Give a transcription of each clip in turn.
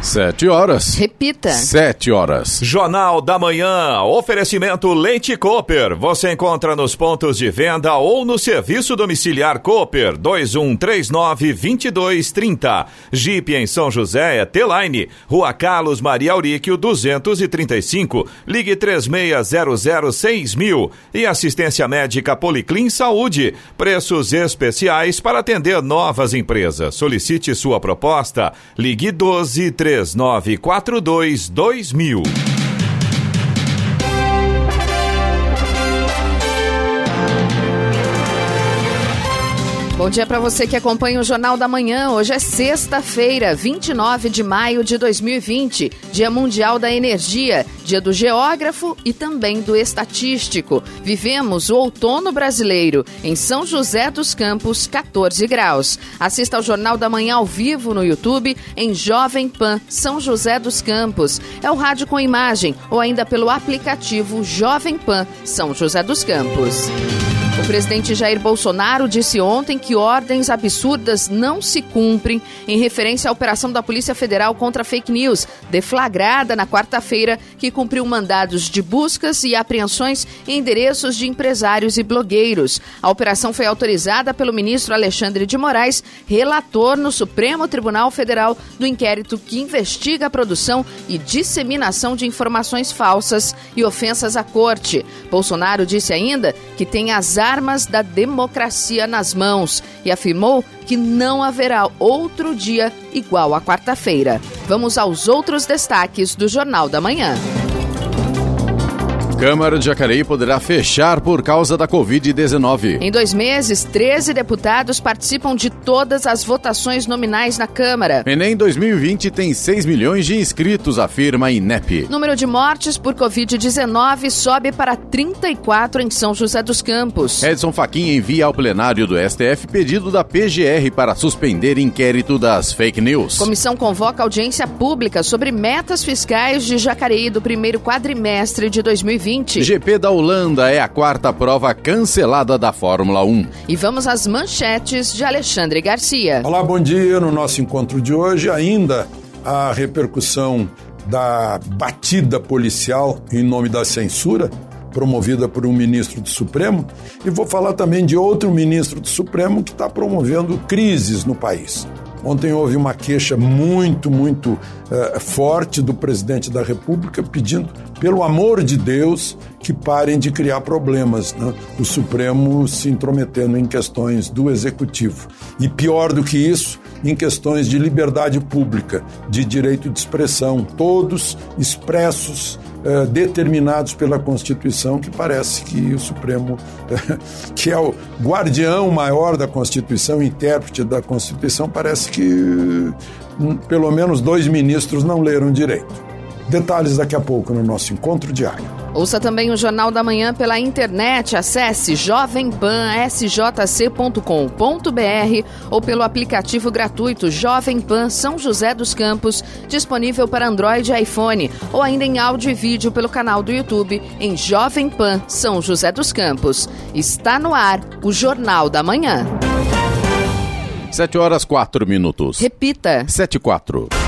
Sete horas. Repita. Sete horas. Jornal da Manhã. Oferecimento Leite Cooper. Você encontra nos pontos de venda ou no serviço domiciliar Cooper 2139-2230. Jeep em São José é T-Line. Rua Carlos Maria Auríquio 235. Ligue 36006000. E assistência médica Policlin Saúde. Preços especiais para atender novas empresas. Solicite sua proposta. Ligue 12 3942 2000. Bom dia para você que acompanha o Jornal da Manhã. Hoje é sexta-feira, 29 de maio de 2020, Dia Mundial da Energia, Dia do Geógrafo e também do Estatístico. Vivemos o outono brasileiro em São José dos Campos, 14 graus. Assista ao Jornal da Manhã ao vivo no YouTube em Jovem Pan São José dos Campos. É o rádio com imagem ou ainda pelo aplicativo Jovem Pan São José dos Campos. O presidente Jair Bolsonaro disse ontem que ordens absurdas não se cumprem em referência à operação da Polícia Federal contra fake news, deflagrada na quarta-feira, que cumpriu mandados de buscas e apreensões em endereços de empresários e blogueiros. A operação foi autorizada pelo ministro Alexandre de Moraes, relator no Supremo Tribunal Federal do inquérito que investiga a produção e disseminação de informações falsas e ofensas à corte. Bolsonaro disse ainda que tem azar armas da democracia nas mãos e afirmou que não haverá outro dia igual à quarta-feira. Vamos aos outros destaques do Jornal da Manhã. Câmara de Jacareí poderá fechar por causa da Covid-19. Em dois meses, 13 deputados participam de todas as votações nominais na Câmara. Enem 2020 tem 6 milhões de inscritos, afirma a INEP. Número de mortes por Covid-19 sobe para 34 em São José dos Campos. Edson Fachin envia ao plenário do STF pedido da PGR para suspender inquérito das fake news. Comissão convoca audiência pública sobre metas fiscais de Jacareí do primeiro quadrimestre de 2020. GP da Holanda é a quarta prova cancelada da Fórmula 1. E vamos às manchetes de Alexandre Garcia. Olá, bom dia. No nosso encontro de hoje, ainda a repercussão da batida policial em nome da censura, promovida por um ministro do Supremo, e vou falar também de outro ministro do Supremo que está promovendo crises no país. Ontem houve uma queixa muito, muito uh, forte do presidente da República pedindo, pelo amor de Deus, que parem de criar problemas. Né? O Supremo se intrometendo em questões do Executivo. E pior do que isso, em questões de liberdade pública, de direito de expressão, todos expressos Uh, determinados pela Constituição, que parece que o Supremo, uh, que é o guardião maior da Constituição, intérprete da Constituição, parece que um, pelo menos dois ministros não leram direito. Detalhes daqui a pouco no nosso encontro diário. Ouça também o Jornal da Manhã pela internet. Acesse jovempan.sjc.com.br ou pelo aplicativo gratuito Jovem Pan São José dos Campos, disponível para Android e iPhone, ou ainda em áudio e vídeo pelo canal do YouTube em Jovem Pan São José dos Campos. Está no ar o Jornal da Manhã. 7 horas 4 minutos. Repita. 7 e 4.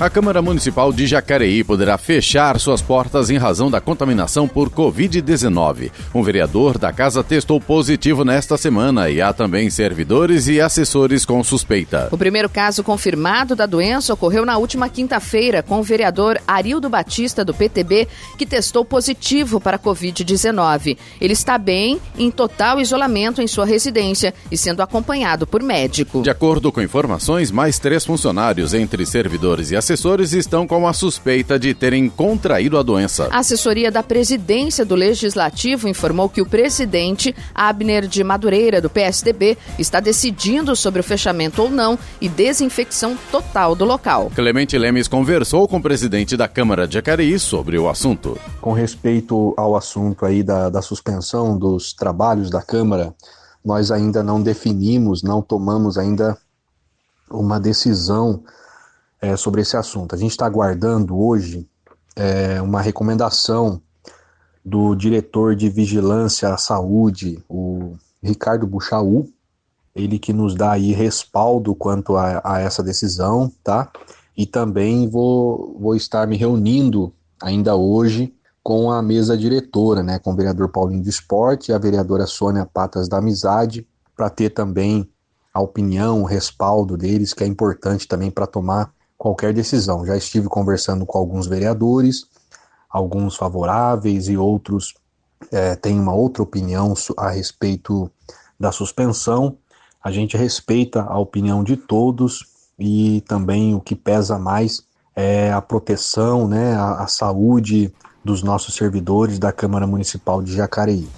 A Câmara Municipal de Jacareí poderá fechar suas portas em razão da contaminação por Covid-19. Um vereador da casa testou positivo nesta semana e há também servidores e assessores com suspeita. O primeiro caso confirmado da doença ocorreu na última quinta-feira com o vereador Arildo Batista, do PTB, que testou positivo para Covid-19. Ele está bem, em total isolamento em sua residência e sendo acompanhado por médico. De acordo com informações, mais três funcionários, entre servidores e assessores, assessores estão com a suspeita de terem contraído a doença. A assessoria da presidência do Legislativo informou que o presidente Abner de Madureira, do PSDB, está decidindo sobre o fechamento ou não e desinfecção total do local. Clemente Lemes conversou com o presidente da Câmara de Jacareí sobre o assunto. Com respeito ao assunto aí da, da suspensão dos trabalhos da Câmara, nós ainda não definimos, não tomamos ainda uma decisão é, sobre esse assunto. A gente está aguardando hoje é, uma recomendação do diretor de vigilância à saúde, o Ricardo Buchaú, ele que nos dá aí respaldo quanto a, a essa decisão, tá? E também vou, vou estar me reunindo ainda hoje com a mesa diretora, né, com o vereador Paulinho do Esporte e a vereadora Sônia Patas da Amizade, para ter também a opinião, o respaldo deles, que é importante também para tomar qualquer decisão. Já estive conversando com alguns vereadores, alguns favoráveis e outros é, têm uma outra opinião a respeito da suspensão. A gente respeita a opinião de todos e também o que pesa mais é a proteção, né, a, a saúde dos nossos servidores da Câmara Municipal de Jacareí.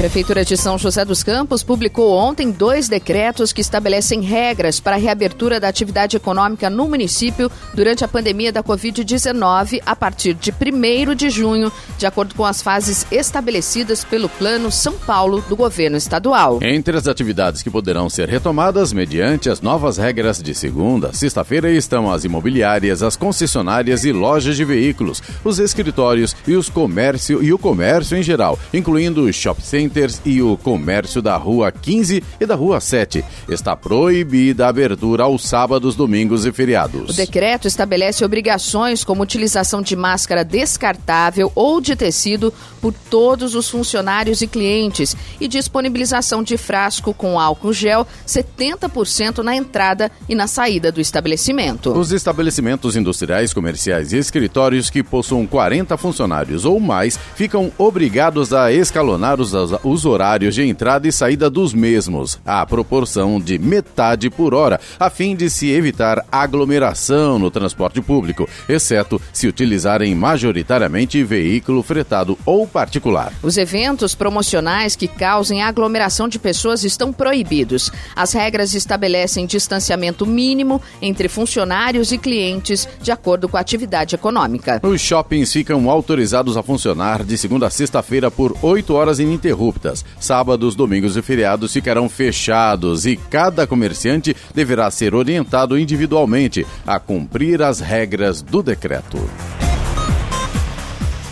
Prefeitura de São José dos Campos publicou ontem dois decretos que estabelecem regras para a reabertura da atividade econômica no município durante a pandemia da Covid-19 a partir de 1 de junho, de acordo com as fases estabelecidas pelo Plano São Paulo do governo estadual. Entre as atividades que poderão ser retomadas mediante as novas regras de segunda, sexta-feira estão as imobiliárias, as concessionárias e lojas de veículos, os escritórios e os comércio e o comércio em geral, incluindo os shopping centers e o comércio da Rua 15 e da Rua 7. Está proibida a abertura aos sábados, domingos e feriados. O decreto estabelece obrigações como utilização de máscara descartável ou de tecido por todos os funcionários e clientes e disponibilização de frasco com álcool gel 70% na entrada e na saída do estabelecimento. Os estabelecimentos industriais, comerciais e escritórios que possuam 40 funcionários ou mais ficam obrigados a escalonar os os horários de entrada e saída dos mesmos, à proporção de metade por hora, a fim de se evitar aglomeração no transporte público, exceto se utilizarem majoritariamente veículo fretado ou particular. Os eventos promocionais que causem aglomeração de pessoas estão proibidos. As regras estabelecem distanciamento mínimo entre funcionários e clientes, de acordo com a atividade econômica. Os shoppings ficam autorizados a funcionar de segunda a sexta-feira por 8 horas ininterruptas ininterruptas. Sábados, domingos e feriados ficarão fechados e cada comerciante deverá ser orientado individualmente a cumprir as regras do decreto.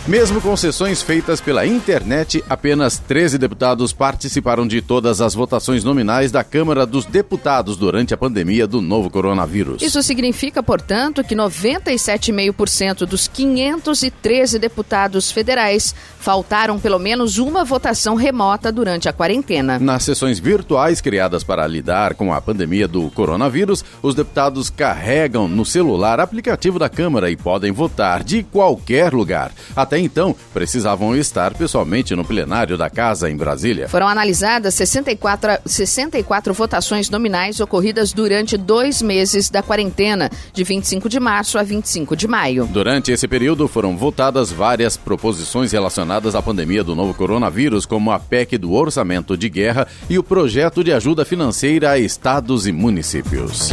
Mesmo com sessões feitas pela internet, apenas 13 deputados participaram de todas as votações nominais da Câmara dos Deputados durante a pandemia do novo coronavírus. Isso significa, portanto, que 97,5% dos 513 deputados federais faltaram pelo menos uma votação remota durante a quarentena. Nas sessões virtuais criadas para lidar com a pandemia do coronavírus, os deputados carregam no celular aplicativo da Câmara e podem votar de qualquer lugar. Até então precisavam estar pessoalmente no plenário da casa em Brasília. Foram analisadas 64, 64 votações nominais ocorridas durante dois meses da quarentena, de 25 de março a 25 de maio. Durante esse período foram votadas várias proposições relacionadas à pandemia do novo coronavírus, como a PEC do orçamento de guerra e o projeto de ajuda financeira a estados e municípios.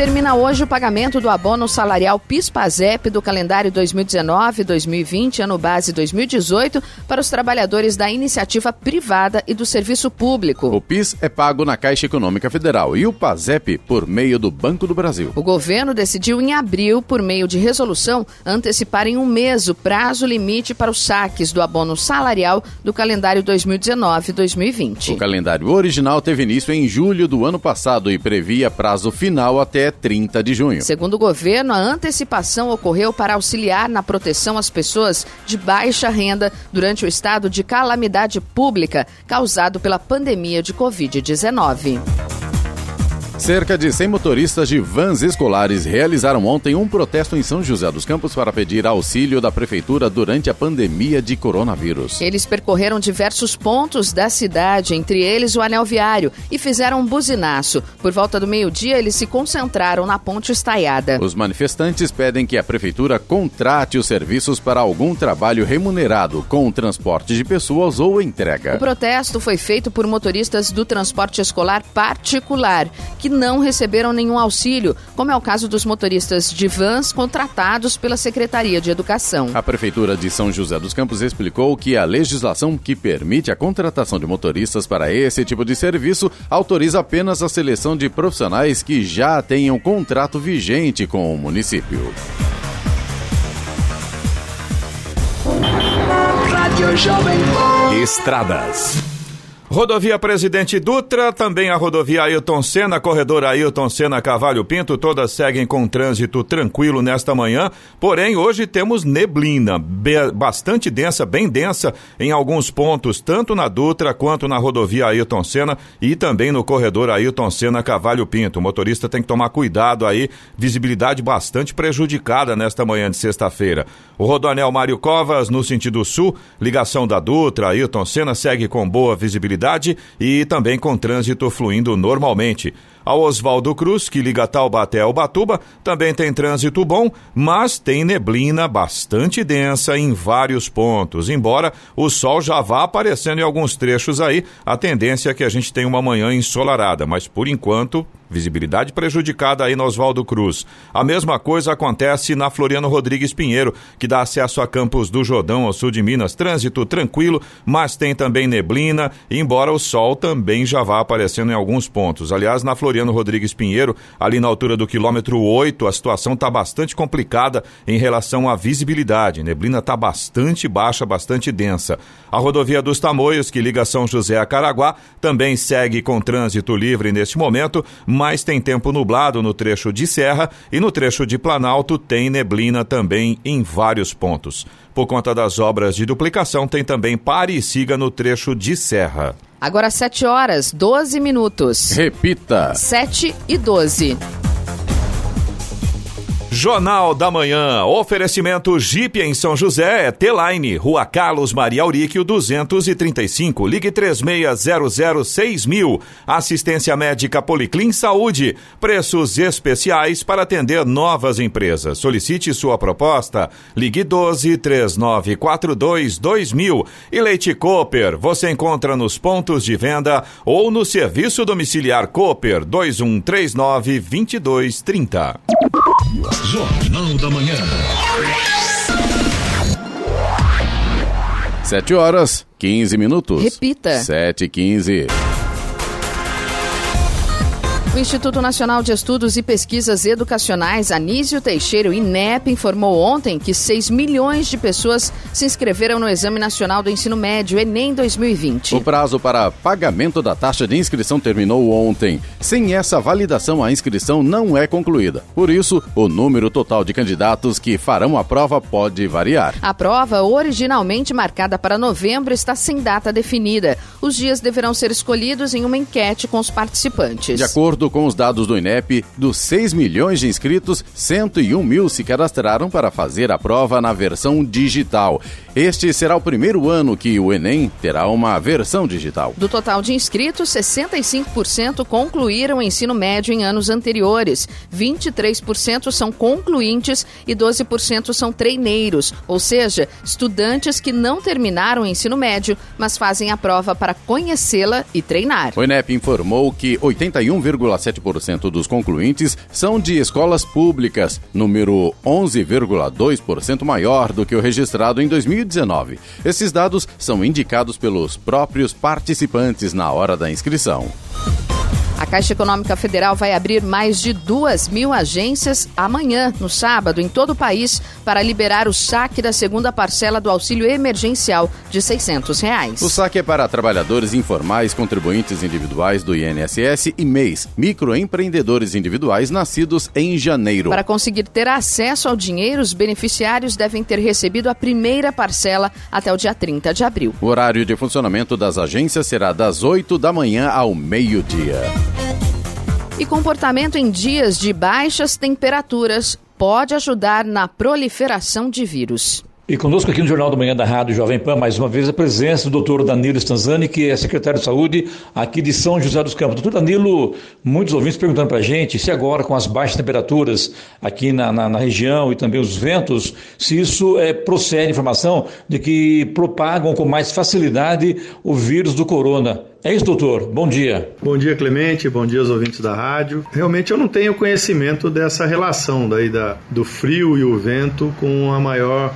Termina hoje o pagamento do abono salarial PIS/PASEP do calendário 2019-2020, ano base 2018, para os trabalhadores da iniciativa privada e do serviço público. O PIS é pago na Caixa Econômica Federal e o PASEP por meio do Banco do Brasil. O governo decidiu em abril, por meio de resolução, antecipar em um mês o prazo limite para os saques do abono salarial do calendário 2019-2020. O calendário original teve início em julho do ano passado e previa prazo final até até 30 de junho. Segundo o governo, a antecipação ocorreu para auxiliar na proteção às pessoas de baixa renda durante o estado de calamidade pública causado pela pandemia de Covid-19. Cerca de 100 motoristas de vans escolares realizaram ontem um protesto em São José dos Campos para pedir auxílio da prefeitura durante a pandemia de coronavírus. Eles percorreram diversos pontos da cidade, entre eles o anel viário, e fizeram um buzinaço. Por volta do meio-dia, eles se concentraram na ponte estaiada. Os manifestantes pedem que a prefeitura contrate os serviços para algum trabalho remunerado, com transporte de pessoas ou entrega. O protesto foi feito por motoristas do transporte escolar particular, que não receberam nenhum auxílio, como é o caso dos motoristas de vans contratados pela Secretaria de Educação. A Prefeitura de São José dos Campos explicou que a legislação que permite a contratação de motoristas para esse tipo de serviço autoriza apenas a seleção de profissionais que já tenham contrato vigente com o município. Rádio Jovem Pan. Estradas. Rodovia Presidente Dutra, também a rodovia Ailton Senna, corredor Ailton Senna Cavalho Pinto, todas seguem com trânsito tranquilo nesta manhã. Porém, hoje temos neblina, bastante densa, bem densa em alguns pontos, tanto na Dutra quanto na rodovia Ailton Senna e também no corredor Ailton Senna Cavalho Pinto. O motorista tem que tomar cuidado aí, visibilidade bastante prejudicada nesta manhã de sexta-feira. O Rodoanel Mário Covas, no sentido sul, ligação da Dutra, Ailton Senna segue com boa visibilidade e também com trânsito fluindo normalmente. A Oswaldo Cruz, que liga Taubaté ao Batuba, também tem trânsito bom, mas tem neblina bastante densa em vários pontos. Embora o sol já vá aparecendo em alguns trechos aí, a tendência é que a gente tenha uma manhã ensolarada, mas por enquanto Visibilidade prejudicada aí no Oswaldo Cruz. A mesma coisa acontece na Floriano Rodrigues Pinheiro, que dá acesso a Campos do Jordão, ao sul de Minas. Trânsito tranquilo, mas tem também neblina, embora o sol também já vá aparecendo em alguns pontos. Aliás, na Floriano Rodrigues Pinheiro, ali na altura do quilômetro 8, a situação está bastante complicada em relação à visibilidade. Neblina está bastante baixa, bastante densa. A rodovia dos Tamoios, que liga São José a Caraguá, também segue com trânsito livre neste momento, mas tem tempo nublado no trecho de Serra e no trecho de Planalto tem neblina também em vários pontos. Por conta das obras de duplicação, tem também pare e siga no trecho de Serra. Agora 7 horas, 12 minutos. Repita. 7 e 12. Jornal da Manhã. Oferecimento Jeep em São José é T-Line, Rua Carlos Maria Auríquio 235. Ligue 36006000. Assistência médica Policlin Saúde. Preços especiais para atender novas empresas. Solicite sua proposta. Ligue 12 3942 2000. E Leite Cooper. Você encontra nos pontos de venda ou no serviço domiciliar Cooper 2139 2230. Jornal da Manhã. Sete horas, quinze minutos. Repita. Sete e quinze. O Instituto Nacional de Estudos e Pesquisas Educacionais Anísio Teixeira, INEP, informou ontem que 6 milhões de pessoas se inscreveram no Exame Nacional do Ensino Médio, Enem 2020. O prazo para pagamento da taxa de inscrição terminou ontem. Sem essa validação, a inscrição não é concluída. Por isso, o número total de candidatos que farão a prova pode variar. A prova, originalmente marcada para novembro, está sem data definida. Os dias deverão ser escolhidos em uma enquete com os participantes. De acordo acordo com os dados do INEP, dos 6 milhões de inscritos, 101 mil se cadastraram para fazer a prova na versão digital. Este será o primeiro ano que o Enem terá uma versão digital. Do total de inscritos, 65% concluíram o ensino médio em anos anteriores, 23% são concluintes e 12% são treineiros, ou seja, estudantes que não terminaram o ensino médio, mas fazem a prova para conhecê-la e treinar. O INEP informou que 81,7% dos concluintes são de escolas públicas, número 11,2% maior do que o registrado em 2000 2019. Esses dados são indicados pelos próprios participantes na hora da inscrição. A Caixa Econômica Federal vai abrir mais de duas mil agências amanhã, no sábado, em todo o país, para liberar o saque da segunda parcela do auxílio emergencial de 600 reais. O saque é para trabalhadores informais, contribuintes individuais do INSS e MEIs, microempreendedores individuais nascidos em janeiro. Para conseguir ter acesso ao dinheiro, os beneficiários devem ter recebido a primeira parcela até o dia 30 de abril. O horário de funcionamento das agências será das 8 da manhã ao meio-dia. E comportamento em dias de baixas temperaturas pode ajudar na proliferação de vírus. E conosco aqui no Jornal da Manhã da Rádio Jovem Pan, mais uma vez, a presença do doutor Danilo Stanzani, que é secretário de Saúde aqui de São José dos Campos. Doutor Danilo, muitos ouvintes perguntando para a gente se agora, com as baixas temperaturas aqui na, na, na região e também os ventos, se isso é, procede informação de que propagam com mais facilidade o vírus do corona. É isso, doutor. Bom dia. Bom dia, Clemente. Bom dia aos ouvintes da rádio. Realmente eu não tenho conhecimento dessa relação daí da, do frio e o vento com a maior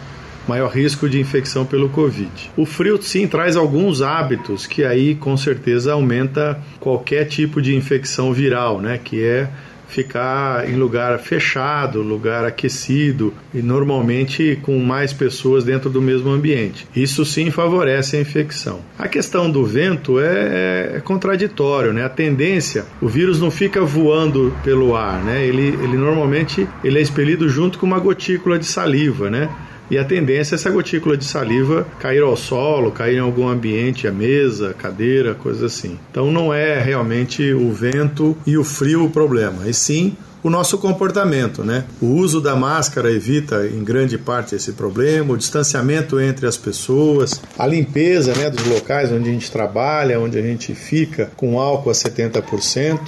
maior risco de infecção pelo Covid. O frio sim traz alguns hábitos que aí com certeza aumenta qualquer tipo de infecção viral, né? Que é ficar em lugar fechado, lugar aquecido e normalmente com mais pessoas dentro do mesmo ambiente. Isso sim favorece a infecção. A questão do vento é, é contraditório, né? A tendência, o vírus não fica voando pelo ar, né? Ele, ele normalmente ele é expelido junto com uma gotícula de saliva, né? E a tendência é essa gotícula de saliva cair ao solo, cair em algum ambiente, a mesa, cadeira, coisa assim. Então não é realmente o vento e o frio o problema, e sim o nosso comportamento, né? O uso da máscara evita em grande parte esse problema, o distanciamento entre as pessoas, a limpeza, né, dos locais onde a gente trabalha, onde a gente fica com álcool a 70%.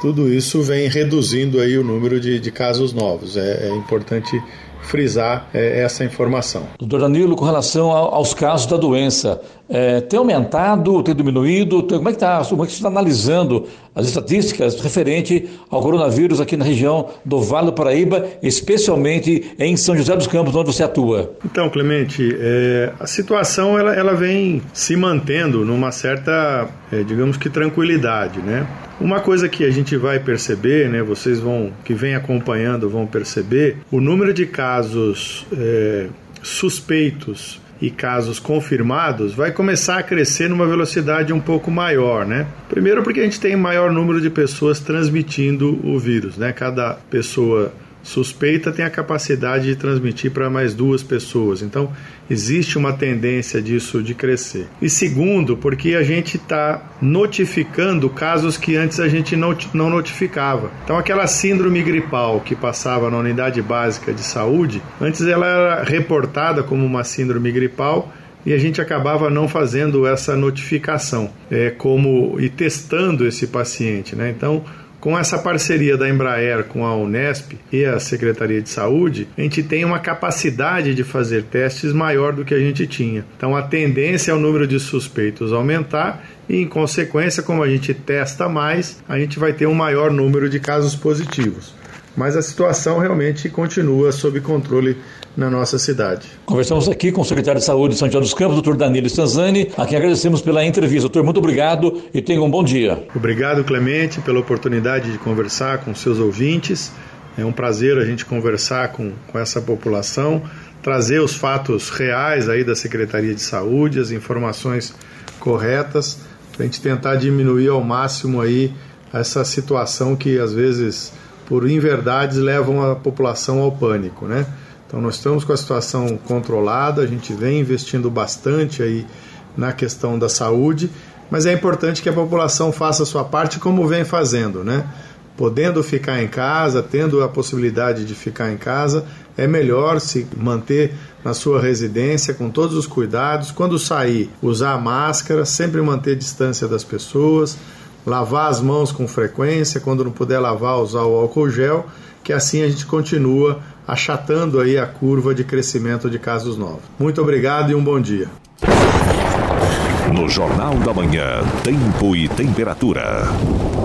Tudo isso vem reduzindo aí o número de, de casos novos. É, é importante frisar é, essa informação. Doutor Danilo, com relação aos casos da doença, é, tem aumentado, tem diminuído? Tem, como é que está? Como é que você está analisando as estatísticas referente ao coronavírus aqui na região do Vale do Paraíba, especialmente em São José dos Campos, onde você atua? Então, Clemente, é, a situação ela, ela vem se mantendo numa certa, é, digamos que tranquilidade, né? Uma coisa que a gente vai perceber, né, vocês vão que vem acompanhando vão perceber, o número de casos é, suspeitos e casos confirmados vai começar a crescer numa velocidade um pouco maior, né? Primeiro porque a gente tem maior número de pessoas transmitindo o vírus, né? Cada pessoa suspeita tem a capacidade de transmitir para mais duas pessoas. Então, existe uma tendência disso de crescer. E segundo, porque a gente está notificando casos que antes a gente não, não notificava. Então, aquela síndrome gripal que passava na unidade básica de saúde, antes ela era reportada como uma síndrome gripal e a gente acabava não fazendo essa notificação é, como e testando esse paciente, né? Então com essa parceria da Embraer com a Unesp e a Secretaria de Saúde, a gente tem uma capacidade de fazer testes maior do que a gente tinha. Então a tendência é o número de suspeitos aumentar e, em consequência, como a gente testa mais, a gente vai ter um maior número de casos positivos. Mas a situação realmente continua sob controle na nossa cidade. Conversamos aqui com o secretário de Saúde de São João dos Campos, doutor Danilo Stanzani, a quem agradecemos pela entrevista. Doutor, muito obrigado e tenha um bom dia. Obrigado, Clemente, pela oportunidade de conversar com seus ouvintes. É um prazer a gente conversar com, com essa população, trazer os fatos reais aí da Secretaria de Saúde, as informações corretas, para a gente tentar diminuir ao máximo aí essa situação que às vezes por inverdades levam a população ao pânico, né? Então nós estamos com a situação controlada, a gente vem investindo bastante aí na questão da saúde, mas é importante que a população faça a sua parte como vem fazendo, né? Podendo ficar em casa, tendo a possibilidade de ficar em casa, é melhor se manter na sua residência com todos os cuidados. Quando sair, usar máscara, sempre manter distância das pessoas, lavar as mãos com frequência, quando não puder lavar, usar o álcool gel, que assim a gente continua achatando aí a curva de crescimento de casos novos. Muito obrigado e um bom dia. No Jornal da Manhã, Tempo e Temperatura.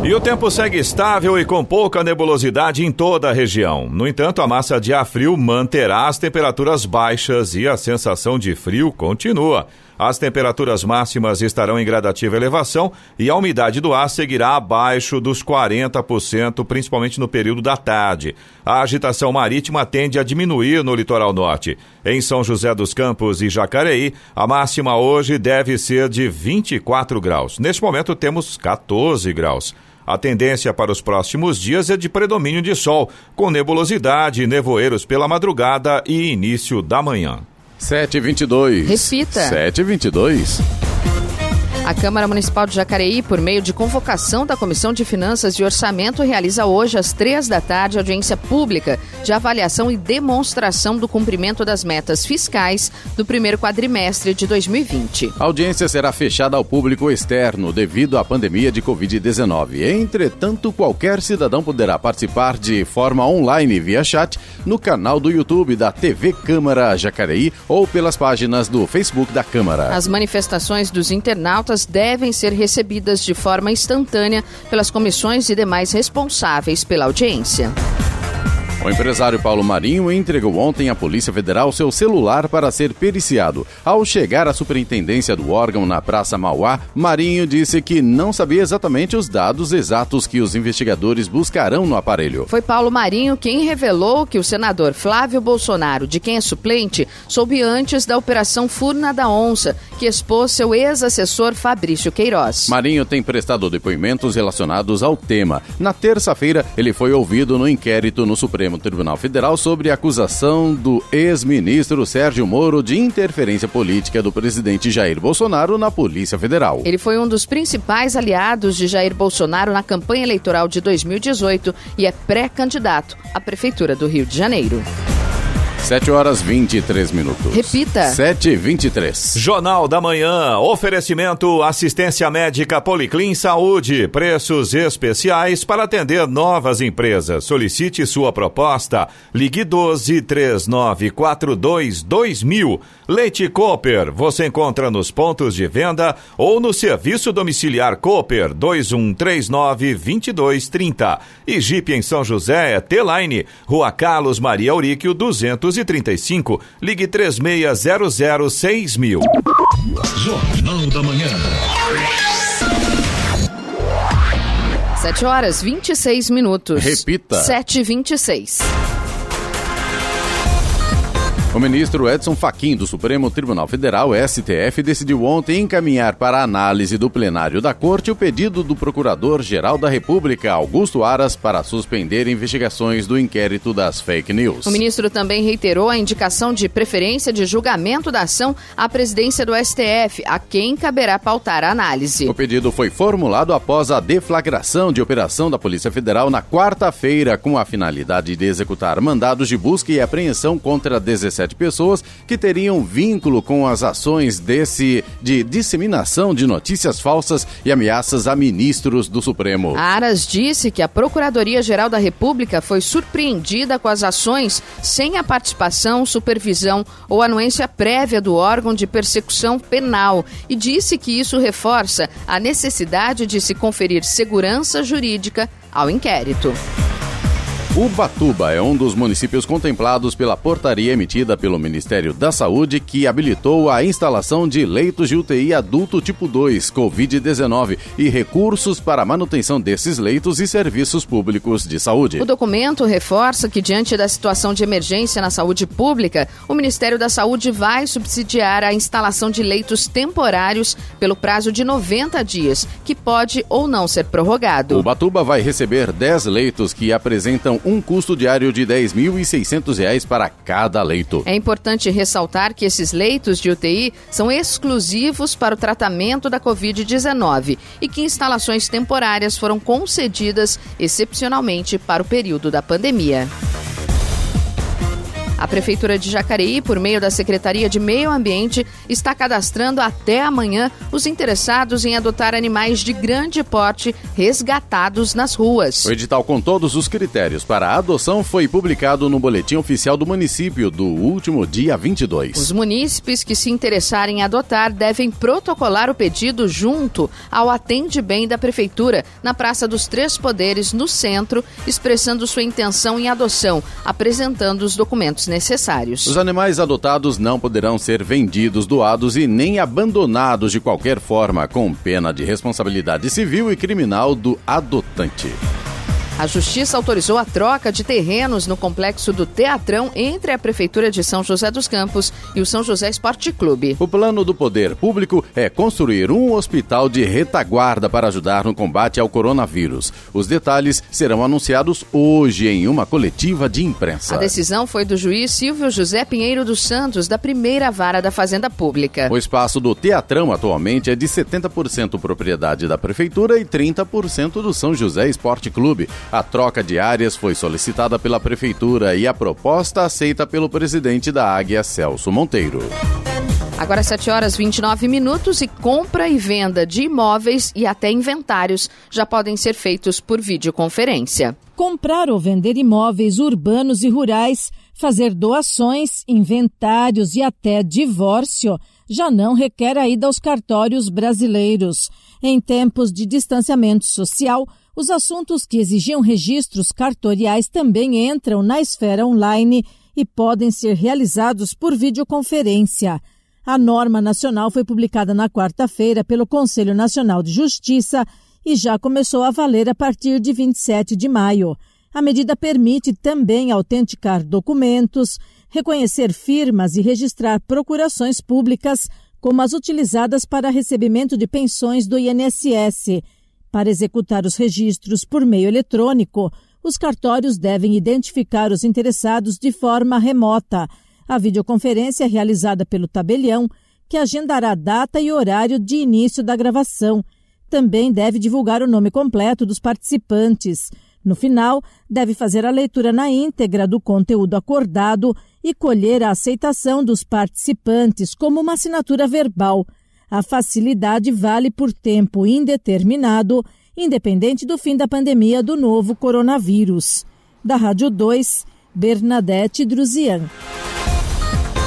E o tempo segue estável e com pouca nebulosidade em toda a região. No entanto, a massa de ar frio manterá as temperaturas baixas e a sensação de frio continua. As temperaturas máximas estarão em gradativa elevação e a umidade do ar seguirá abaixo dos 40%, principalmente no período da tarde. A agitação marítima tende a diminuir no litoral norte. Em São José dos Campos e Jacareí, a máxima hoje deve ser de 24 graus. Neste momento temos 14 graus. A tendência para os próximos dias é de predomínio de sol, com nebulosidade e nevoeiros pela madrugada e início da manhã. 722. Repita. 722. A Câmara Municipal de Jacareí, por meio de convocação da Comissão de Finanças e Orçamento, realiza hoje, às três da tarde, audiência pública de avaliação e demonstração do cumprimento das metas fiscais do primeiro quadrimestre de 2020. A audiência será fechada ao público externo devido à pandemia de Covid-19. Entretanto, qualquer cidadão poderá participar de forma online via chat no canal do YouTube da TV Câmara Jacareí ou pelas páginas do Facebook da Câmara. As manifestações dos internautas devem ser recebidas de forma instantânea pelas comissões e demais responsáveis pela audiência. O empresário Paulo Marinho entregou ontem à Polícia Federal seu celular para ser periciado. Ao chegar à superintendência do órgão na Praça Mauá, Marinho disse que não sabia exatamente os dados exatos que os investigadores buscarão no aparelho. Foi Paulo Marinho quem revelou que o senador Flávio Bolsonaro, de quem é suplente, soube antes da Operação Furna da Onça, que expôs seu ex-assessor Fabrício Queiroz. Marinho tem prestado depoimentos relacionados ao tema. Na terça-feira, ele foi ouvido no inquérito no Supremo Tribunal Federal sobre a acusação do ex-ministro Sérgio Moro de interferência política do presidente Jair Bolsonaro na Polícia Federal. Ele foi um dos principais aliados de Jair Bolsonaro na campanha eleitoral de 2018 e é pré-candidato à Prefeitura do Rio de Janeiro. 7 horas 23 minutos. Repita. 7 e 23. Jornal da Manhã. Oferecimento assistência médica Policlin Saúde. Preços especiais para atender novas empresas. Solicite sua proposta. Ligue 12 3942 2000. Leite Cooper. Você encontra nos pontos de venda ou no serviço domiciliar Cooper 2139 2230. E Jeep em São José é T-Line. Rua Carlos Maria Auríquio 200 235. Ligue 3600 mil. Jornal da Manhã. 7 horas 26 minutos. Repita. 7 e 26. O ministro Edson Fachin do Supremo Tribunal Federal, STF, decidiu ontem encaminhar para análise do plenário da Corte o pedido do Procurador-Geral da República, Augusto Aras, para suspender investigações do inquérito das fake news. O ministro também reiterou a indicação de preferência de julgamento da ação à presidência do STF, a quem caberá pautar a análise. O pedido foi formulado após a deflagração de operação da Polícia Federal na quarta-feira, com a finalidade de executar mandados de busca e apreensão contra 17 pessoas que teriam vínculo com as ações desse de disseminação de notícias falsas e ameaças a ministros do Supremo. Aras disse que a Procuradoria-Geral da República foi surpreendida com as ações sem a participação, supervisão ou anuência prévia do órgão de persecução penal e disse que isso reforça a necessidade de se conferir segurança jurídica ao inquérito. Ubatuba é um dos municípios contemplados pela portaria emitida pelo Ministério da Saúde que habilitou a instalação de leitos de UTI adulto tipo 2 COVID-19 e recursos para a manutenção desses leitos e serviços públicos de saúde. O documento reforça que, diante da situação de emergência na saúde pública, o Ministério da Saúde vai subsidiar a instalação de leitos temporários pelo prazo de 90 dias, que pode ou não ser prorrogado. Ubatuba vai receber 10 leitos que apresentam um custo diário de R$ 10.600 para cada leito. É importante ressaltar que esses leitos de UTI são exclusivos para o tratamento da Covid-19 e que instalações temporárias foram concedidas excepcionalmente para o período da pandemia. A Prefeitura de Jacareí, por meio da Secretaria de Meio Ambiente, está cadastrando até amanhã os interessados em adotar animais de grande porte resgatados nas ruas. O edital com todos os critérios para a adoção foi publicado no Boletim Oficial do Município do último dia 22. Os munícipes que se interessarem em adotar devem protocolar o pedido junto ao Atende Bem da Prefeitura, na Praça dos Três Poderes, no centro, expressando sua intenção em adoção, apresentando os documentos necessários. Os animais adotados não poderão ser vendidos, doados e nem abandonados de qualquer forma, com pena de responsabilidade civil e criminal do adotante. A Justiça autorizou a troca de terrenos no complexo do Teatrão entre a Prefeitura de São José dos Campos e o São José Esporte Clube. O plano do poder público é construir um hospital de retaguarda para ajudar no combate ao coronavírus. Os detalhes serão anunciados hoje em uma coletiva de imprensa. A decisão foi do juiz Silvio José Pinheiro dos Santos, da primeira vara da Fazenda Pública. O espaço do Teatrão atualmente é de 70% propriedade da Prefeitura e 30% do São José Esporte Clube. A troca de áreas foi solicitada pela Prefeitura e a proposta aceita pelo presidente da Águia, Celso Monteiro. Agora 7 horas 29 minutos e compra e venda de imóveis e até inventários já podem ser feitos por videoconferência. Comprar ou vender imóveis urbanos e rurais, fazer doações, inventários e até divórcio já não requer a ida aos cartórios brasileiros. Em tempos de distanciamento social, os assuntos que exigiam registros cartoriais também entram na esfera online e podem ser realizados por videoconferência. A norma nacional foi publicada na quarta-feira pelo Conselho Nacional de Justiça e já começou a valer a partir de 27 de maio. A medida permite também autenticar documentos, reconhecer firmas e registrar procurações públicas, como as utilizadas para recebimento de pensões do INSS. Para executar os registros por meio eletrônico, os cartórios devem identificar os interessados de forma remota. A videoconferência é realizada pelo tabelião, que agendará data e horário de início da gravação. Também deve divulgar o nome completo dos participantes. No final, deve fazer a leitura na íntegra do conteúdo acordado e colher a aceitação dos participantes como uma assinatura verbal. A facilidade vale por tempo indeterminado independente do fim da pandemia do novo coronavírus. Da Rádio 2, Bernadette Druzian.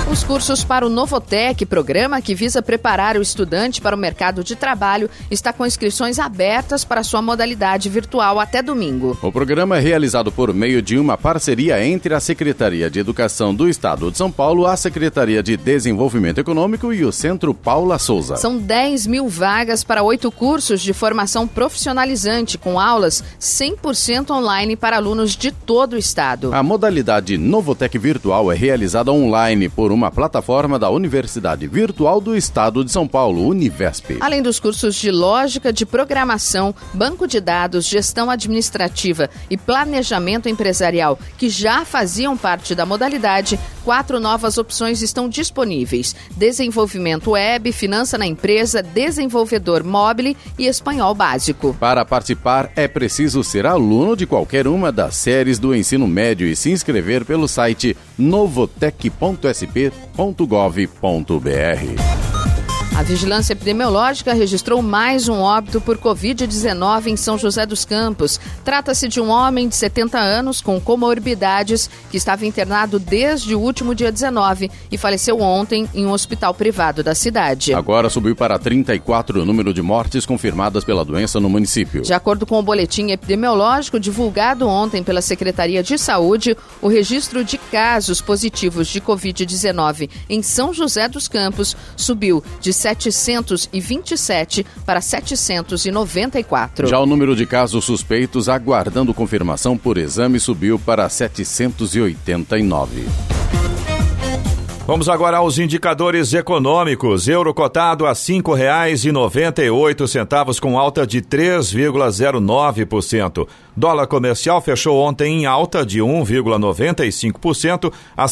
Os cursos para o Novotec, programa que visa preparar o estudante para o mercado de trabalho, está com inscrições abertas para sua modalidade virtual até domingo. O programa é realizado por meio de uma parceria entre a Secretaria de Educação do Estado de São Paulo, a Secretaria de Desenvolvimento Econômico e o Centro Paula Souza. São 10 mil vagas para oito cursos de formação profissionalizante, com aulas 100% online para alunos de todo o estado. A modalidade Novotec Virtual é realizada online por uma plataforma da Universidade Virtual do Estado de São Paulo, Univesp. Além dos cursos de lógica de programação, banco de dados, gestão administrativa e planejamento empresarial, que já faziam parte da modalidade, quatro novas opções estão disponíveis: desenvolvimento web, finança na empresa, desenvolvedor mobile e espanhol básico. Para participar, é preciso ser aluno de qualquer uma das séries do ensino médio e se inscrever pelo site novotec.sp www.gov.br. A Vigilância Epidemiológica registrou mais um óbito por Covid-19 em São José dos Campos. Trata-se de um homem de 70 anos com comorbidades que estava internado desde o último dia 19 e faleceu ontem em um hospital privado da cidade. Agora subiu para 34 o número de mortes confirmadas pela doença no município. De acordo com o boletim epidemiológico divulgado ontem pela Secretaria de Saúde, o registro de casos positivos de Covid-19 em São José dos Campos subiu de 727 para 794. Já o número de casos suspeitos aguardando confirmação por exame subiu para 789. Vamos agora aos indicadores econômicos. Euro cotado a cinco reais e noventa e oito centavos com alta de 3,09%. Dólar comercial fechou ontem em alta de 1,95% a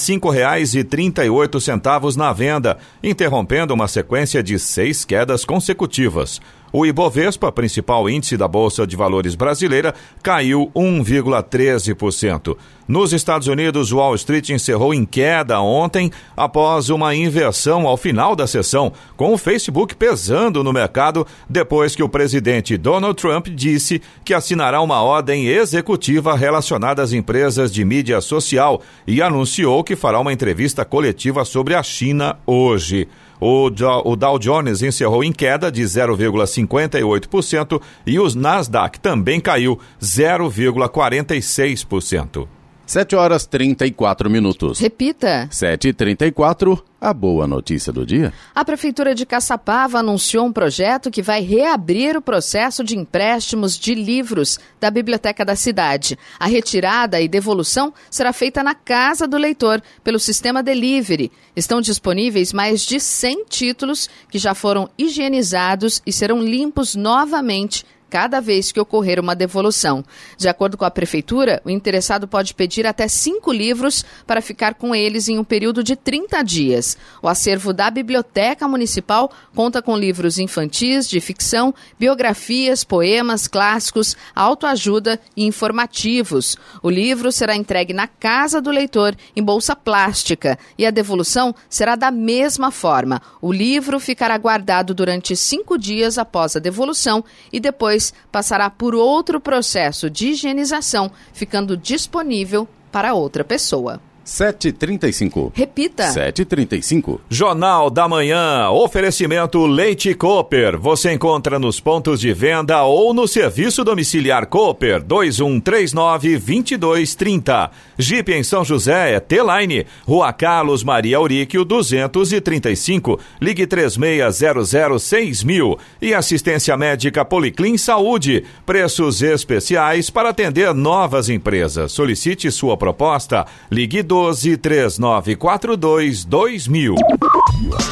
oito centavos na venda, interrompendo uma sequência de seis quedas consecutivas. O Ibovespa, principal índice da Bolsa de Valores brasileira, caiu 1,13%. Nos Estados Unidos, Wall Street encerrou em queda ontem após uma inversão ao final da sessão, com o Facebook pesando no mercado depois que o presidente Donald Trump disse que assinará uma ordem executiva relacionada às empresas de mídia social e anunciou que fará uma entrevista coletiva sobre a China hoje. O Dow Jones encerrou em queda de 0,58% e o Nasdaq também caiu 0,46%. 7 horas 34 minutos. Repita. 7h34, a boa notícia do dia. A Prefeitura de Caçapava anunciou um projeto que vai reabrir o processo de empréstimos de livros da biblioteca da cidade. A retirada e devolução será feita na casa do leitor, pelo sistema delivery. Estão disponíveis mais de 100 títulos que já foram higienizados e serão limpos novamente cada vez que ocorrer uma devolução. De acordo com a Prefeitura, o interessado pode pedir até cinco livros para ficar com eles em um período de 30 dias. O acervo da Biblioteca Municipal conta com livros infantis, de ficção, biografias, poemas, clássicos, autoajuda e informativos. O livro será entregue na casa do leitor em bolsa plástica e a devolução será da mesma forma. O livro ficará guardado durante cinco dias após a devolução e depois passará por outro processo de higienização, ficando disponível para outra pessoa. 7h35. Repita. 7h35. Jornal da Manhã. Oferecimento Leite Cooper. Você encontra nos pontos de venda ou no serviço domiciliar Cooper 2139-2230. Jeep em São José é T-Line. Rua Carlos Maria Auríquio 235. Ligue 36006000. E assistência médica Policlin Saúde. Preços especiais para atender novas empresas. Solicite sua proposta. Ligue 12 3942 2000.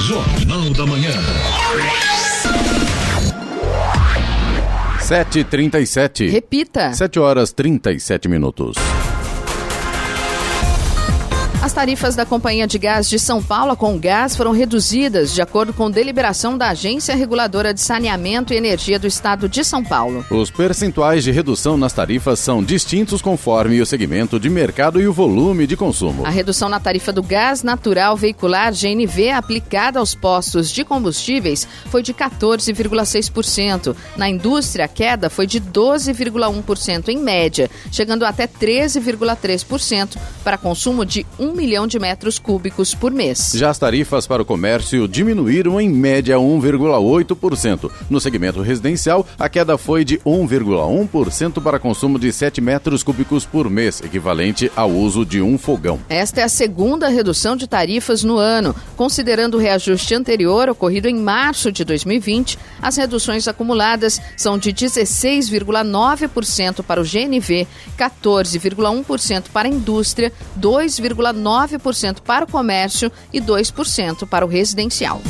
Jornal da Manhã. 7h37. Repita. 7 horas 37 minutos. As tarifas da Companhia de Gás de São Paulo com gás foram reduzidas de acordo com deliberação da Agência Reguladora de Saneamento e Energia do Estado de São Paulo. Os percentuais de redução nas tarifas são distintos conforme o segmento de mercado e o volume de consumo. A redução na tarifa do gás natural veicular GNV aplicada aos postos de combustíveis foi de 14,6%. Na indústria, a queda foi de 12,1% em média, chegando até 13,3% para consumo de 1 milhão de metros cúbicos por mês. Já as tarifas para o comércio diminuíram em média 1,8%. No segmento residencial, a queda foi de 1,1% para consumo de 7 metros cúbicos por mês, equivalente ao uso de um fogão. Esta é a segunda redução de tarifas no ano. Considerando o reajuste anterior ocorrido em março de 2020, as reduções acumuladas são de 16,9% para o GNV, 14,1% para a indústria, 2,9% para o comércio e 2% para o residencial.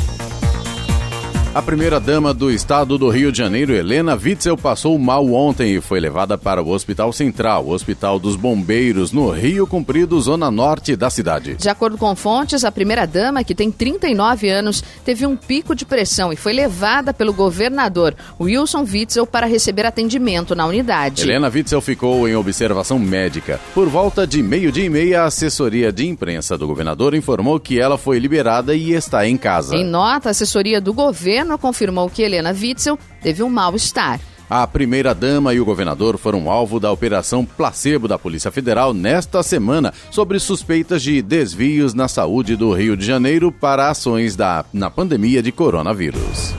A primeira-dama do estado do Rio de Janeiro, Helena Witzel, passou mal ontem e foi levada para o Hospital Central, Hospital dos Bombeiros, no Rio Comprido, zona norte da cidade. De acordo com fontes, a primeira-dama, que tem 39 anos, teve um pico de pressão e foi levada pelo governador Wilson Witzel para receber atendimento na unidade. Helena Witzel ficou em observação médica. Por volta de meio-dia e meia, a assessoria de imprensa do governador informou que ela foi liberada e está em casa. Em nota, a assessoria do governo confirmou que Helena Witzel teve um mal-estar. A primeira-dama e o governador foram alvo da Operação Placebo da Polícia Federal nesta semana sobre suspeitas de desvios na saúde do Rio de Janeiro para ações da, na pandemia de coronavírus.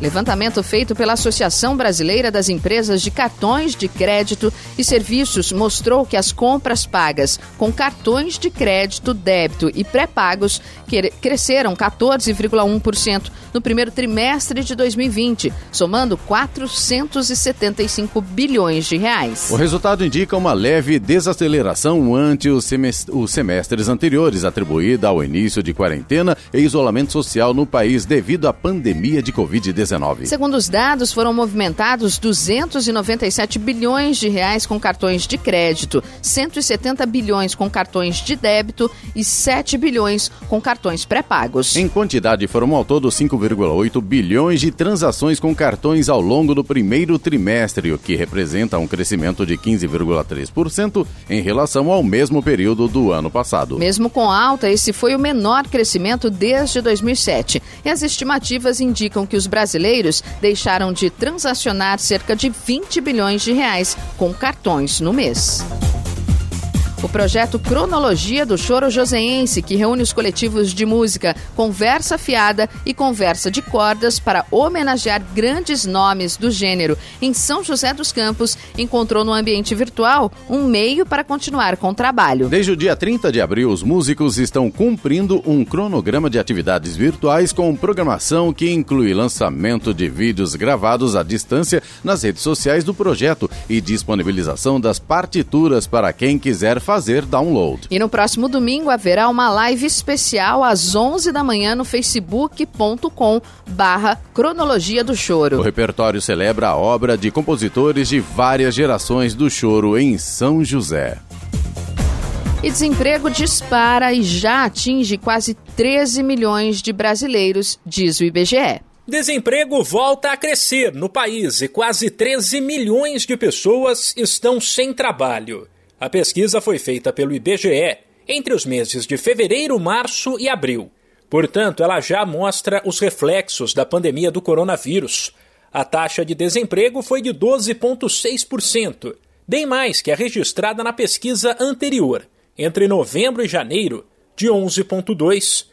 Levantamento feito pela Associação Brasileira das Empresas de Cartões de Crédito e Serviços mostrou que as compras pagas com cartões de crédito, débito e pré-pagos cresceram 14,1% no primeiro trimestre de 2020, somando 475 bilhões de reais. O resultado indica uma leve desaceleração ante os, semestres anteriores, atribuída ao início de quarentena e isolamento social no país devido à pandemia de Covid-19. Segundo os dados, foram movimentados 297 bilhões de reais com cartões de crédito, 170 bilhões com cartões de débito e 7 bilhões com cartões pré-pagos. Em quantidade, foram ao todo 5,8 bilhões de transações com cartões ao longo do primeiro trimestre, o que representa um crescimento de 15,3% em relação ao mesmo período do ano passado. Mesmo com alta, esse foi o menor crescimento desde 2007. E as estimativas indicam que os brasileiros brasileiros deixaram de transacionar cerca de 20 bilhões de reais com cartões no mês. O projeto Cronologia do Choro Joseense, que reúne os coletivos de música Conversa Fiada e Conversa de Cordas para homenagear grandes nomes do gênero em São José dos Campos, encontrou no ambiente virtual um meio para continuar com o trabalho. Desde o dia 30 de abril, os músicos estão cumprindo um cronograma de atividades virtuais com programação que inclui lançamento de vídeos gravados à distância nas redes sociais do projeto e disponibilização das partituras para quem quiser fazer download. E no próximo domingo haverá uma live especial às 11 da manhã no facebook.com barra cronologia do choro. O repertório celebra a obra de compositores de várias gerações do choro em São José. E desemprego dispara e já atinge quase 13 milhões de brasileiros, diz o IBGE. Desemprego volta a crescer no país e quase 13 milhões de pessoas estão sem trabalho. A pesquisa foi feita pelo IBGE entre os meses de fevereiro, março e abril. Portanto, ela já mostra os reflexos da pandemia do coronavírus. A taxa de desemprego foi de 12,6%, bem mais que a registrada na pesquisa anterior, entre novembro e janeiro, de 11,2.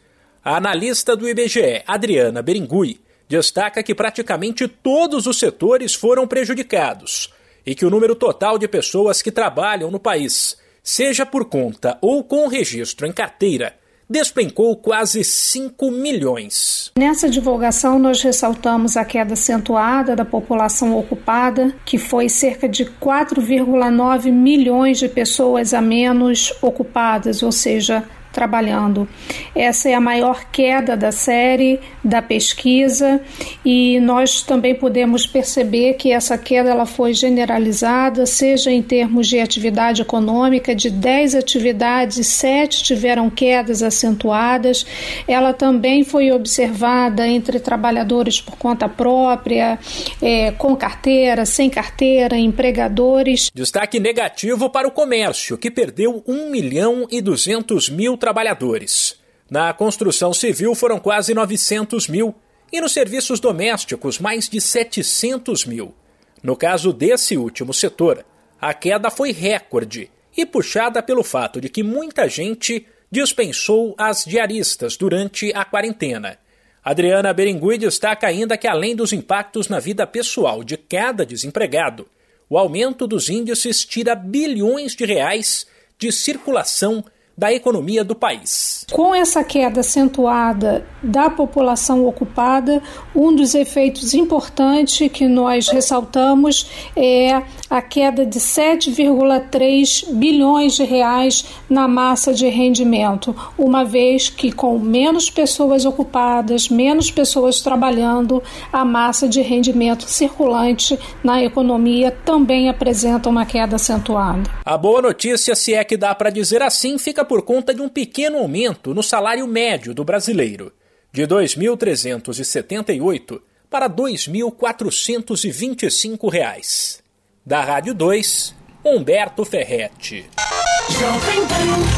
A analista do IBGE, Adriana Beringui, destaca que praticamente todos os setores foram prejudicados e que o número total de pessoas que trabalham no país, seja por conta ou com registro em carteira, despencou quase 5 milhões. Nessa divulgação, nós ressaltamos a queda acentuada da população ocupada, que foi cerca de 4,9 milhões de pessoas a menos ocupadas, ou seja, trabalhando. Essa é a maior queda da série, da pesquisa, e nós também podemos perceber que essa queda ela foi generalizada, seja em termos de atividade econômica, de 10 atividades, 7 tiveram quedas acentuadas. Ela também foi observada entre trabalhadores por conta própria, é, com carteira, sem carteira, empregadores. Destaque negativo para o comércio, que perdeu 1 milhão e 200 mil trabalhadores. Na construção civil foram quase 900 mil e nos serviços domésticos mais de 700 mil. No caso desse último setor, a queda foi recorde e puxada pelo fato de que muita gente dispensou as diaristas durante a quarentena. Adriana Berengui destaca ainda que, além dos impactos na vida pessoal de cada desempregado, o aumento dos índices tira bilhões de reais de circulação da economia do país. Com essa queda acentuada da população ocupada, um dos efeitos importantes que nós ressaltamos é a queda de 7,3 bilhões de reais na massa de rendimento, uma vez que com menos pessoas ocupadas, menos pessoas trabalhando, a massa de rendimento circulante na economia também apresenta uma queda acentuada. A boa notícia, se é que dá para dizer assim, fica por conta de um pequeno aumento no salário médio do brasileiro, de R$ 2.378 para R$ 2.425. Da Rádio 2, Humberto Ferretti.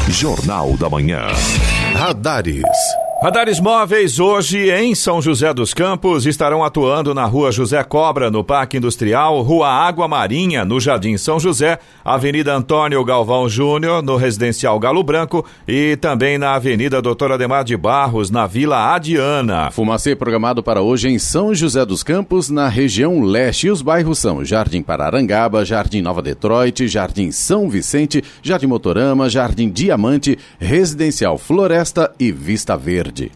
Jornal da Manhã. Radares. Radares móveis hoje em São José dos Campos estarão atuando na Rua José Cobra, no Parque Industrial, Rua Água Marinha, no Jardim São José, Avenida Antônio Galvão Júnior, no Residencial Galo Branco e também na Avenida Doutor Ademar de Barros, na Vila Adiana. Fumacê programado para hoje em São José dos Campos, na região leste. E os bairros são Jardim Pararangaba, Jardim Nova Detroit, Jardim São Vicente, Jardim Motorama, Jardim Diamante, Residencial Floresta e Vista Verde. Verde.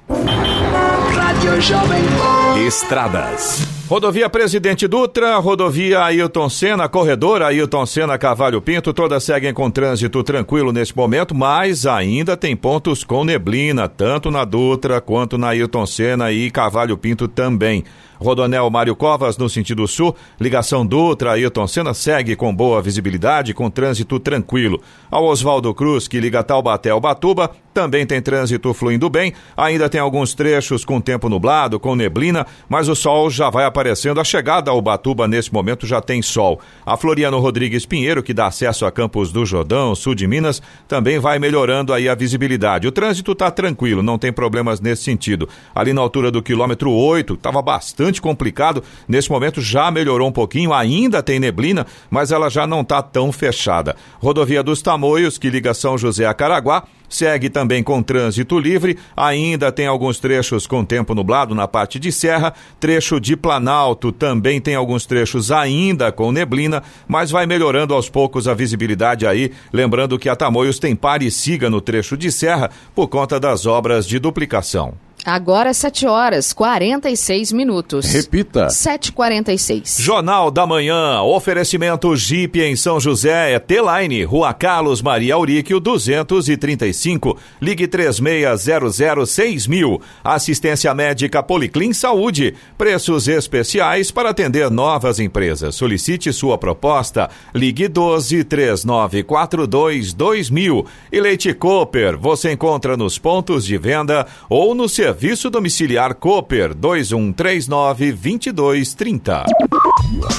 Estradas. Rodovia Presidente Dutra, rodovia Ailton Senna, corredor Ailton Senna Cavalho Pinto, todas seguem com trânsito tranquilo neste momento, mas ainda tem pontos com neblina, tanto na Dutra quanto na Ailton Senna e Cavalho Pinto também. Rodonel Mário Covas, no sentido sul, ligação Dutra Ailton Senna segue com boa visibilidade, com trânsito tranquilo. Ao Oswaldo Cruz, que liga Taubaté ao Batuba, também tem trânsito fluindo bem, ainda tem alguns trechos com tempo nublado, com neblina, mas o sol já vai aparecendo. A chegada ao Batuba nesse momento já tem sol. A Floriano Rodrigues Pinheiro, que dá acesso a Campos do Jordão, sul de Minas, também vai melhorando aí a visibilidade. O trânsito está tranquilo, não tem problemas nesse sentido. Ali na altura do quilômetro 8, estava bastante complicado. Nesse momento já melhorou um pouquinho, ainda tem neblina, mas ela já não está tão fechada. Rodovia dos Tamoios, que liga São José a Caraguá, segue também com trânsito livre, ainda tem alguns trechos com tempo nublado na parte de serra, trecho de Planalto também tem alguns trechos ainda com neblina, mas vai melhorando aos poucos a visibilidade aí, lembrando que a Tamoios tem pare e siga no trecho de serra por conta das obras de duplicação. Agora 7 horas 46 minutos. Repita. 7h46. Jornal da Manhã. Oferecimento Jeep em São José. T-Line. Rua Carlos Maria Auríquio 235. Ligue 36006000. Assistência médica Policlin Saúde. Preços especiais para atender novas empresas. Solicite sua proposta. Ligue 12 3942 2000. E Leite Cooper. Você encontra nos pontos de venda ou no serviço Serviço Domiciliar Cooper 2139 2230.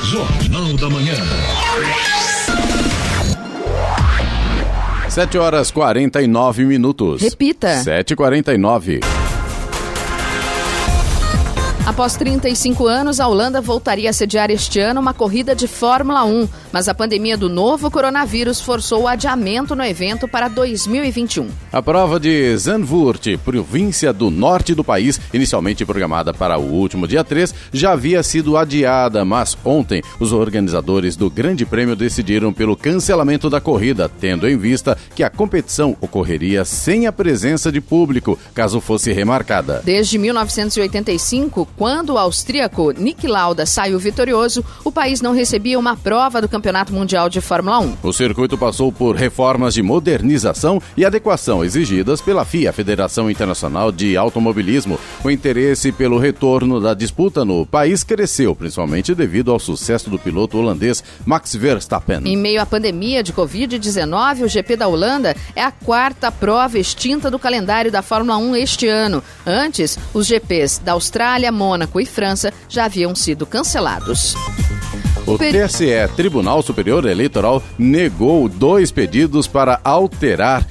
Jornal da Manhã. 7 horas 49 minutos. Repita. 7h49. Após 35 anos, a Holanda voltaria a sediar este ano uma corrida de Fórmula 1, mas a pandemia do novo coronavírus forçou o adiamento no evento para 2021. A prova de Zandvoort, província do norte do país, inicialmente programada para o último dia 3, já havia sido adiada, mas ontem os organizadores do Grande Prêmio decidiram pelo cancelamento da corrida, tendo em vista que a competição ocorreria sem a presença de público, caso fosse remarcada. Desde 1985, quando o austríaco Nick Lauda saiu vitorioso, o país não recebia uma prova do Campeonato Mundial de Fórmula 1. O circuito passou por reformas de modernização e adequação exigidas pela FIA, Federação Internacional de Automobilismo. O interesse pelo retorno da disputa no país cresceu, principalmente devido ao sucesso do piloto holandês Max Verstappen. Em meio à pandemia de Covid-19, o GP da Holanda é a quarta prova extinta do calendário da Fórmula 1 este ano. Antes, os GPs da Austrália, Mônaco e França já haviam sido cancelados. O TSE, Tribunal Superior Eleitoral, negou dois pedidos para alterar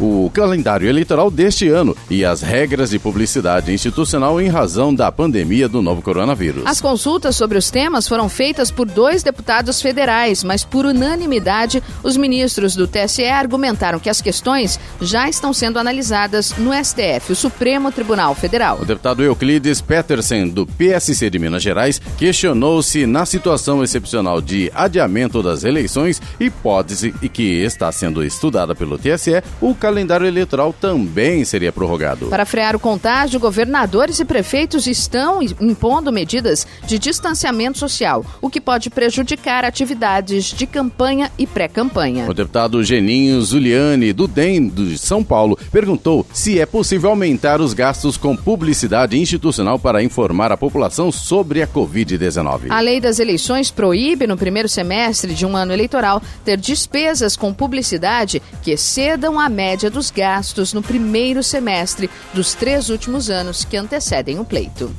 o calendário eleitoral deste ano e as regras de publicidade institucional em razão da pandemia do novo coronavírus. As consultas sobre os temas foram feitas por dois deputados federais, mas por unanimidade, os ministros do TSE argumentaram que as questões já estão sendo analisadas no STF, o Supremo Tribunal Federal. O deputado Euclides Petersen, do PSC de Minas Gerais, questionou se, na situação excepcional de adiamento das eleições, hipótese e que está sendo estudada pelo TSE, o calendário eleitoral também seria prorrogado. Para frear o contágio, governadores e prefeitos estão impondo medidas de distanciamento social, o que pode prejudicar atividades de campanha e pré-campanha. O deputado Geninho Zuliani, do DEM de São Paulo, perguntou se é possível aumentar os gastos com publicidade institucional para informar a população sobre a Covid-19. A lei das eleições proíbe, no primeiro semestre de um ano eleitoral, ter despesas com publicidade que excedam a média média dos gastos no primeiro semestre dos três últimos anos que antecedem o pleito.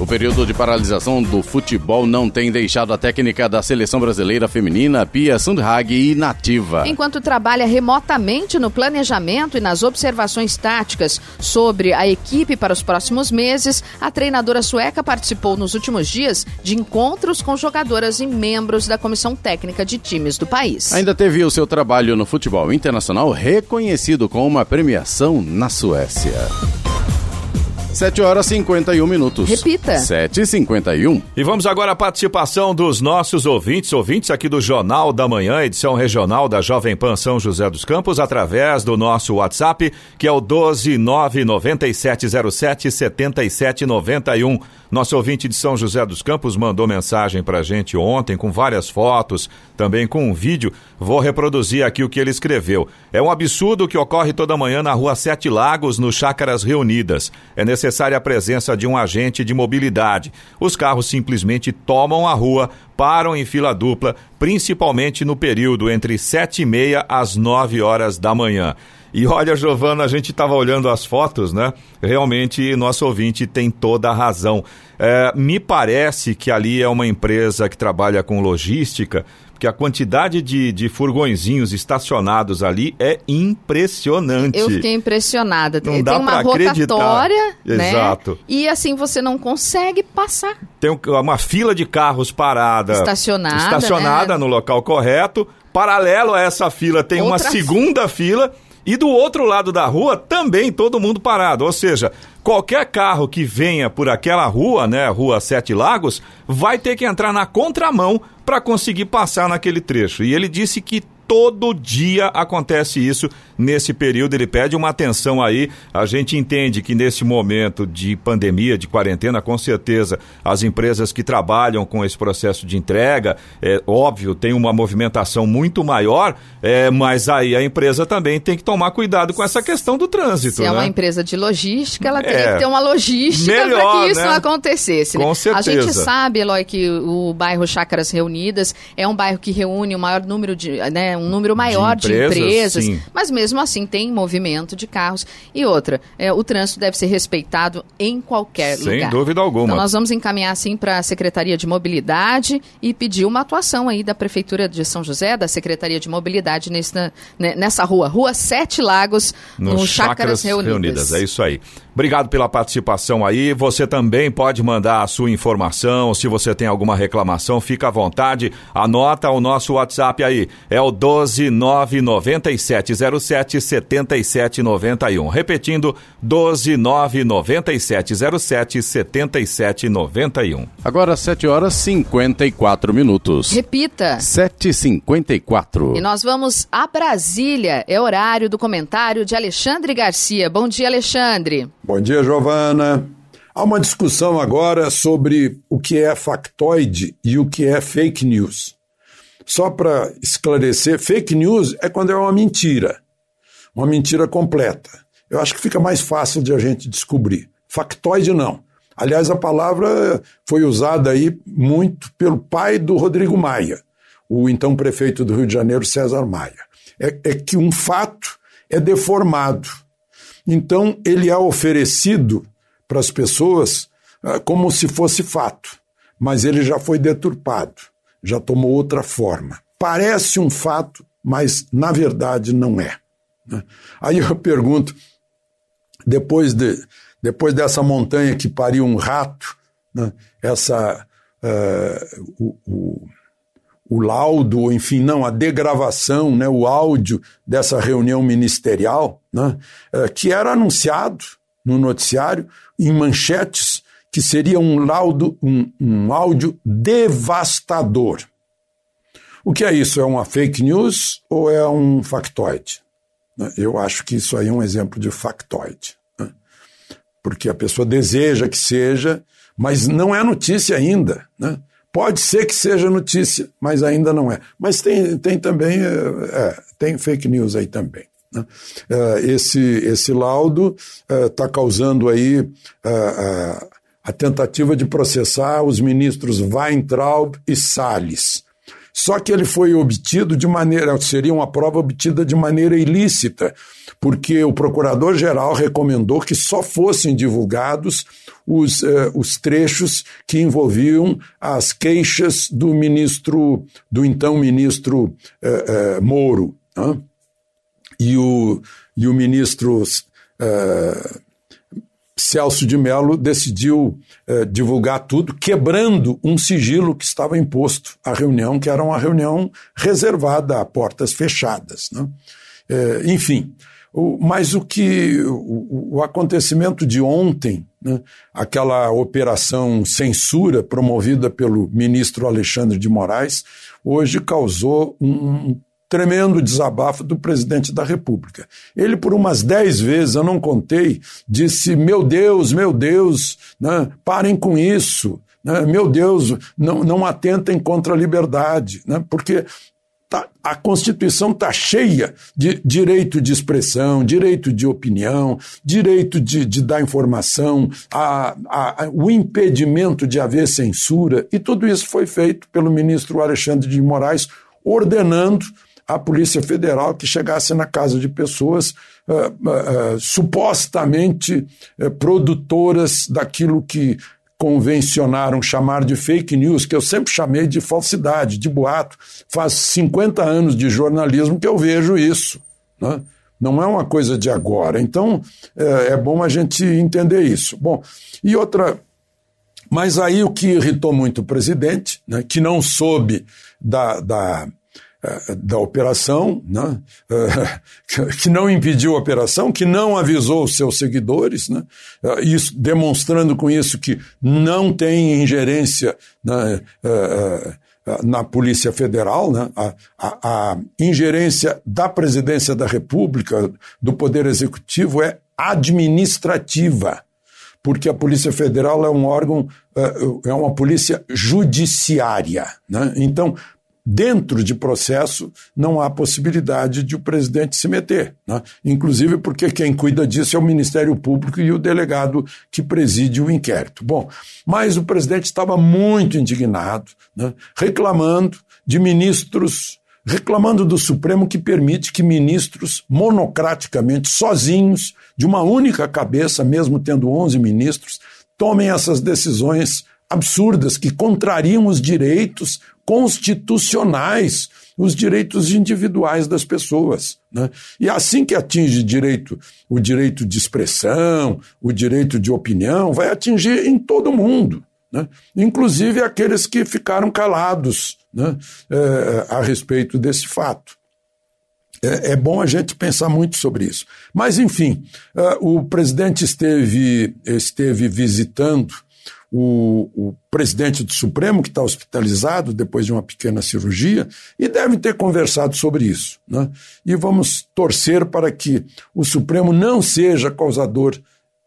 O período de paralisação do futebol não tem deixado a técnica da seleção brasileira feminina, Pia Sundhag, inativa. Enquanto trabalha remotamente no planejamento e nas observações táticas sobre a equipe para os próximos meses, a treinadora sueca participou nos últimos dias de encontros com jogadoras e membros da comissão técnica de times do país. Ainda teve o seu trabalho no futebol internacional reconhecido com uma premiação na Suécia. 7 horas e 51 minutos. Repita. 7 e 51 E vamos agora à participação dos nossos ouvintes, ouvintes aqui do Jornal da Manhã, edição regional da Jovem Pan São José dos Campos, através do nosso WhatsApp, que é o 12997077791. Nosso ouvinte de São José dos Campos mandou mensagem pra gente ontem com várias fotos, também com um vídeo. Vou reproduzir aqui o que ele escreveu. É um absurdo que ocorre toda manhã na rua Sete Lagos, no Chácaras Reunidas. É necessária a presença de um agente de mobilidade. Os carros simplesmente tomam a rua, param em fila dupla, principalmente no período entre sete e meia às nove horas da manhã. E olha, Giovana, a gente estava olhando as fotos, né? Realmente, nosso ouvinte tem toda a razão. É, me parece que ali é uma empresa que trabalha com logística, porque a quantidade de, de furgõezinhos estacionados ali é impressionante. Eu fiquei impressionada. Não Tem dá uma pra acreditar. rotatória, né? Exato. E assim você não consegue passar. Tem um- uma fila de carros parada. Estacionada, Estacionada né? no local correto. Paralelo a essa fila tem uma Outra segunda fila. E do outro lado da rua também todo mundo parado. Ou seja, qualquer carro que venha por aquela rua, né, Rua Sete Lagos, vai ter que entrar na contramão para conseguir passar naquele trecho. E ele disse que todo dia acontece isso nesse período. Ele pede uma atenção aí. A gente entende que nesse momento de pandemia, de quarentena, com certeza as empresas que trabalham com esse processo de entrega, é óbvio, tem uma movimentação muito maior, é, mas aí a empresa também tem que tomar cuidado com essa questão do trânsito. Se é né? uma empresa de logística, ela teria É. que ter uma logística para que isso né? não acontecesse. né? Com A certeza. gente sabe, Eloy, que o bairro Chácaras Reunidas é um bairro que reúne o maior número de, né, um número maior de empresas, empresas, sim. mas mesmo assim tem movimento de carros. E outra, é, o trânsito deve ser respeitado em qualquer Sem lugar. dúvida alguma. Então nós vamos encaminhar assim para a Secretaria de Mobilidade e pedir uma atuação aí da Prefeitura de São José, da Secretaria de Mobilidade nessa, né, nessa rua, Rua Sete Lagos, no, Chácaras Reunidas. É isso aí. Obrigado pela participação aí. Você também pode mandar a sua informação. Se você tem alguma reclamação, fica à vontade. Anota o nosso WhatsApp aí. É o 12997077791. Repetindo, 12997077791. Agora 7 horas 54 minutos. Repita. 7h54. E nós vamos a Brasília. É horário do comentário de Alexandre Garcia. Bom dia, Alexandre. Bom dia, Giovana. Há uma discussão agora sobre o que é factoide e o que é fake news. Só para esclarecer, fake news é quando é uma mentira, uma mentira completa. Eu acho que fica mais fácil de a gente descobrir. Factoide não. Aliás, a palavra foi usada aí muito pelo pai do Rodrigo Maia, o então prefeito do Rio de Janeiro, César Maia. É, é que um fato é deformado então, ele é oferecido para as pessoas uh, como se fosse fato, mas ele já foi deturpado, já tomou outra forma. Parece um fato, mas na verdade não é. Né? Aí eu pergunto, depois, de, depois dessa montanha que pariu um rato, né, essa. Uh, o, o o laudo, enfim, não, a degravação, né, o áudio dessa reunião ministerial, né, é, que era anunciado no noticiário, em manchetes, que seria um laudo, um, um áudio devastador. O que é isso? É uma fake news ou é um factoide? Né, eu acho que isso aí é um exemplo de factoide. Né? Porque a pessoa deseja que seja, mas não é notícia ainda. Né? Pode ser que seja notícia, mas ainda não é. Mas tem, tem também, é, é tem fake news aí também. Né? É, esse, esse laudo está é, causando aí é, a tentativa de processar os ministros Weintraub e Salles. Só que ele foi obtido de maneira, seria uma prova obtida de maneira ilícita, porque o procurador-geral recomendou que só fossem divulgados os, eh, os trechos que envolviam as queixas do ministro, do então ministro eh, eh, Moro. Né? E, o, e o ministro eh, Celso de Mello decidiu eh, divulgar tudo, quebrando um sigilo que estava imposto à reunião, que era uma reunião reservada a portas fechadas. Né? Eh, enfim, o, mas o que o, o acontecimento de ontem, né, aquela operação censura promovida pelo ministro Alexandre de Moraes, hoje causou um tremendo desabafo do presidente da República. Ele, por umas dez vezes, eu não contei, disse: Meu Deus, meu Deus, né, parem com isso. Né, meu Deus, não, não atentem contra a liberdade, né, porque Tá, a Constituição está cheia de direito de expressão, direito de opinião, direito de, de dar informação, a, a, o impedimento de haver censura, e tudo isso foi feito pelo ministro Alexandre de Moraes, ordenando à Polícia Federal que chegasse na casa de pessoas uh, uh, uh, supostamente produtoras daquilo que convencionaram chamar de fake news, que eu sempre chamei de falsidade, de boato. Faz 50 anos de jornalismo que eu vejo isso. Né? Não é uma coisa de agora. Então, é, bom a gente entender isso. Bom, e outra. Mas aí o que irritou muito o presidente, né, que não soube da, da da operação, né? Eh, que não impediu a operação, que não avisou os seus seguidores, né? Eh, isso, demonstrando com isso que não tem ingerência né? na Polícia Federal, né? a, a, a ingerência da Presidência da República, do Poder Executivo, é administrativa porque a Polícia Federal é um órgão, é uma polícia judiciária. Né? Então, dentro de processo, não há possibilidade de o presidente se meter. Né? Inclusive porque quem cuida disso é o Ministério Público e o delegado que preside o inquérito. Bom, mas o presidente estava muito indignado, né? reclamando de ministros. Reclamando do Supremo que permite que ministros, monocraticamente, sozinhos, de uma única cabeça, mesmo tendo 11 ministros, tomem essas decisões absurdas que contrariam os direitos constitucionais, os direitos individuais das pessoas. Né? E assim que atinge direito, o direito de expressão, o direito de opinião, vai atingir em todo mundo. Né? Inclusive aqueles que ficaram calados né? é, a respeito desse fato. É, é, bom a gente pensar muito sobre isso. Mas, enfim, uh, o presidente esteve, esteve visitando o, o presidente do Supremo, que está hospitalizado depois de uma pequena cirurgia, e devem ter conversado sobre isso. Né? E vamos torcer para que o Supremo não seja causador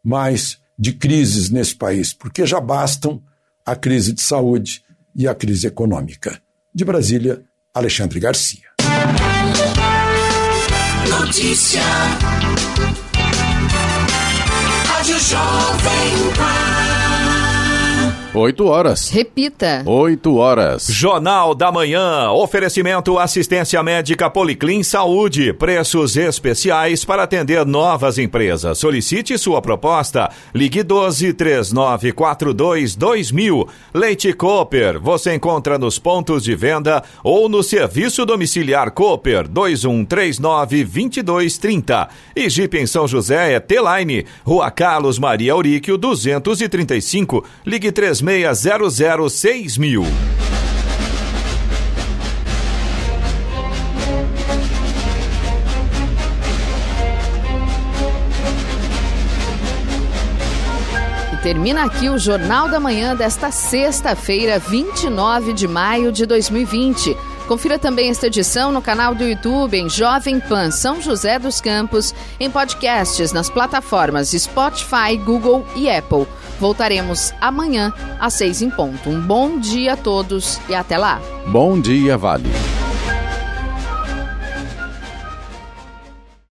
mais de crises nesse país, porque já bastam a crise de saúde e a crise econômica. De Brasília, Alexandre Garcia. Notícia. Rádio Jovem Pan. 8 horas. Repita. 8 horas. Jornal da Manhã. Oferecimento assistência médica Policlin Saúde. Preços especiais para atender novas empresas. Solicite sua proposta. Ligue 12 3942 2000. Leite Cooper. Você encontra nos pontos de venda ou no serviço domiciliar Cooper 2139 2230. E Jeep em São José é T-Line. Rua Carlos Maria Auríquio 235. Ligue 3 3600 mil. Termina aqui o Jornal da Manhã desta sexta-feira, 29 de maio de 2020. Confira também esta edição no canal do YouTube em Jovem Pan São José dos Campos, em podcasts nas plataformas Spotify, Google e Apple. Voltaremos amanhã às seis em ponto. Um bom dia a todos e até lá. Bom dia, Vale.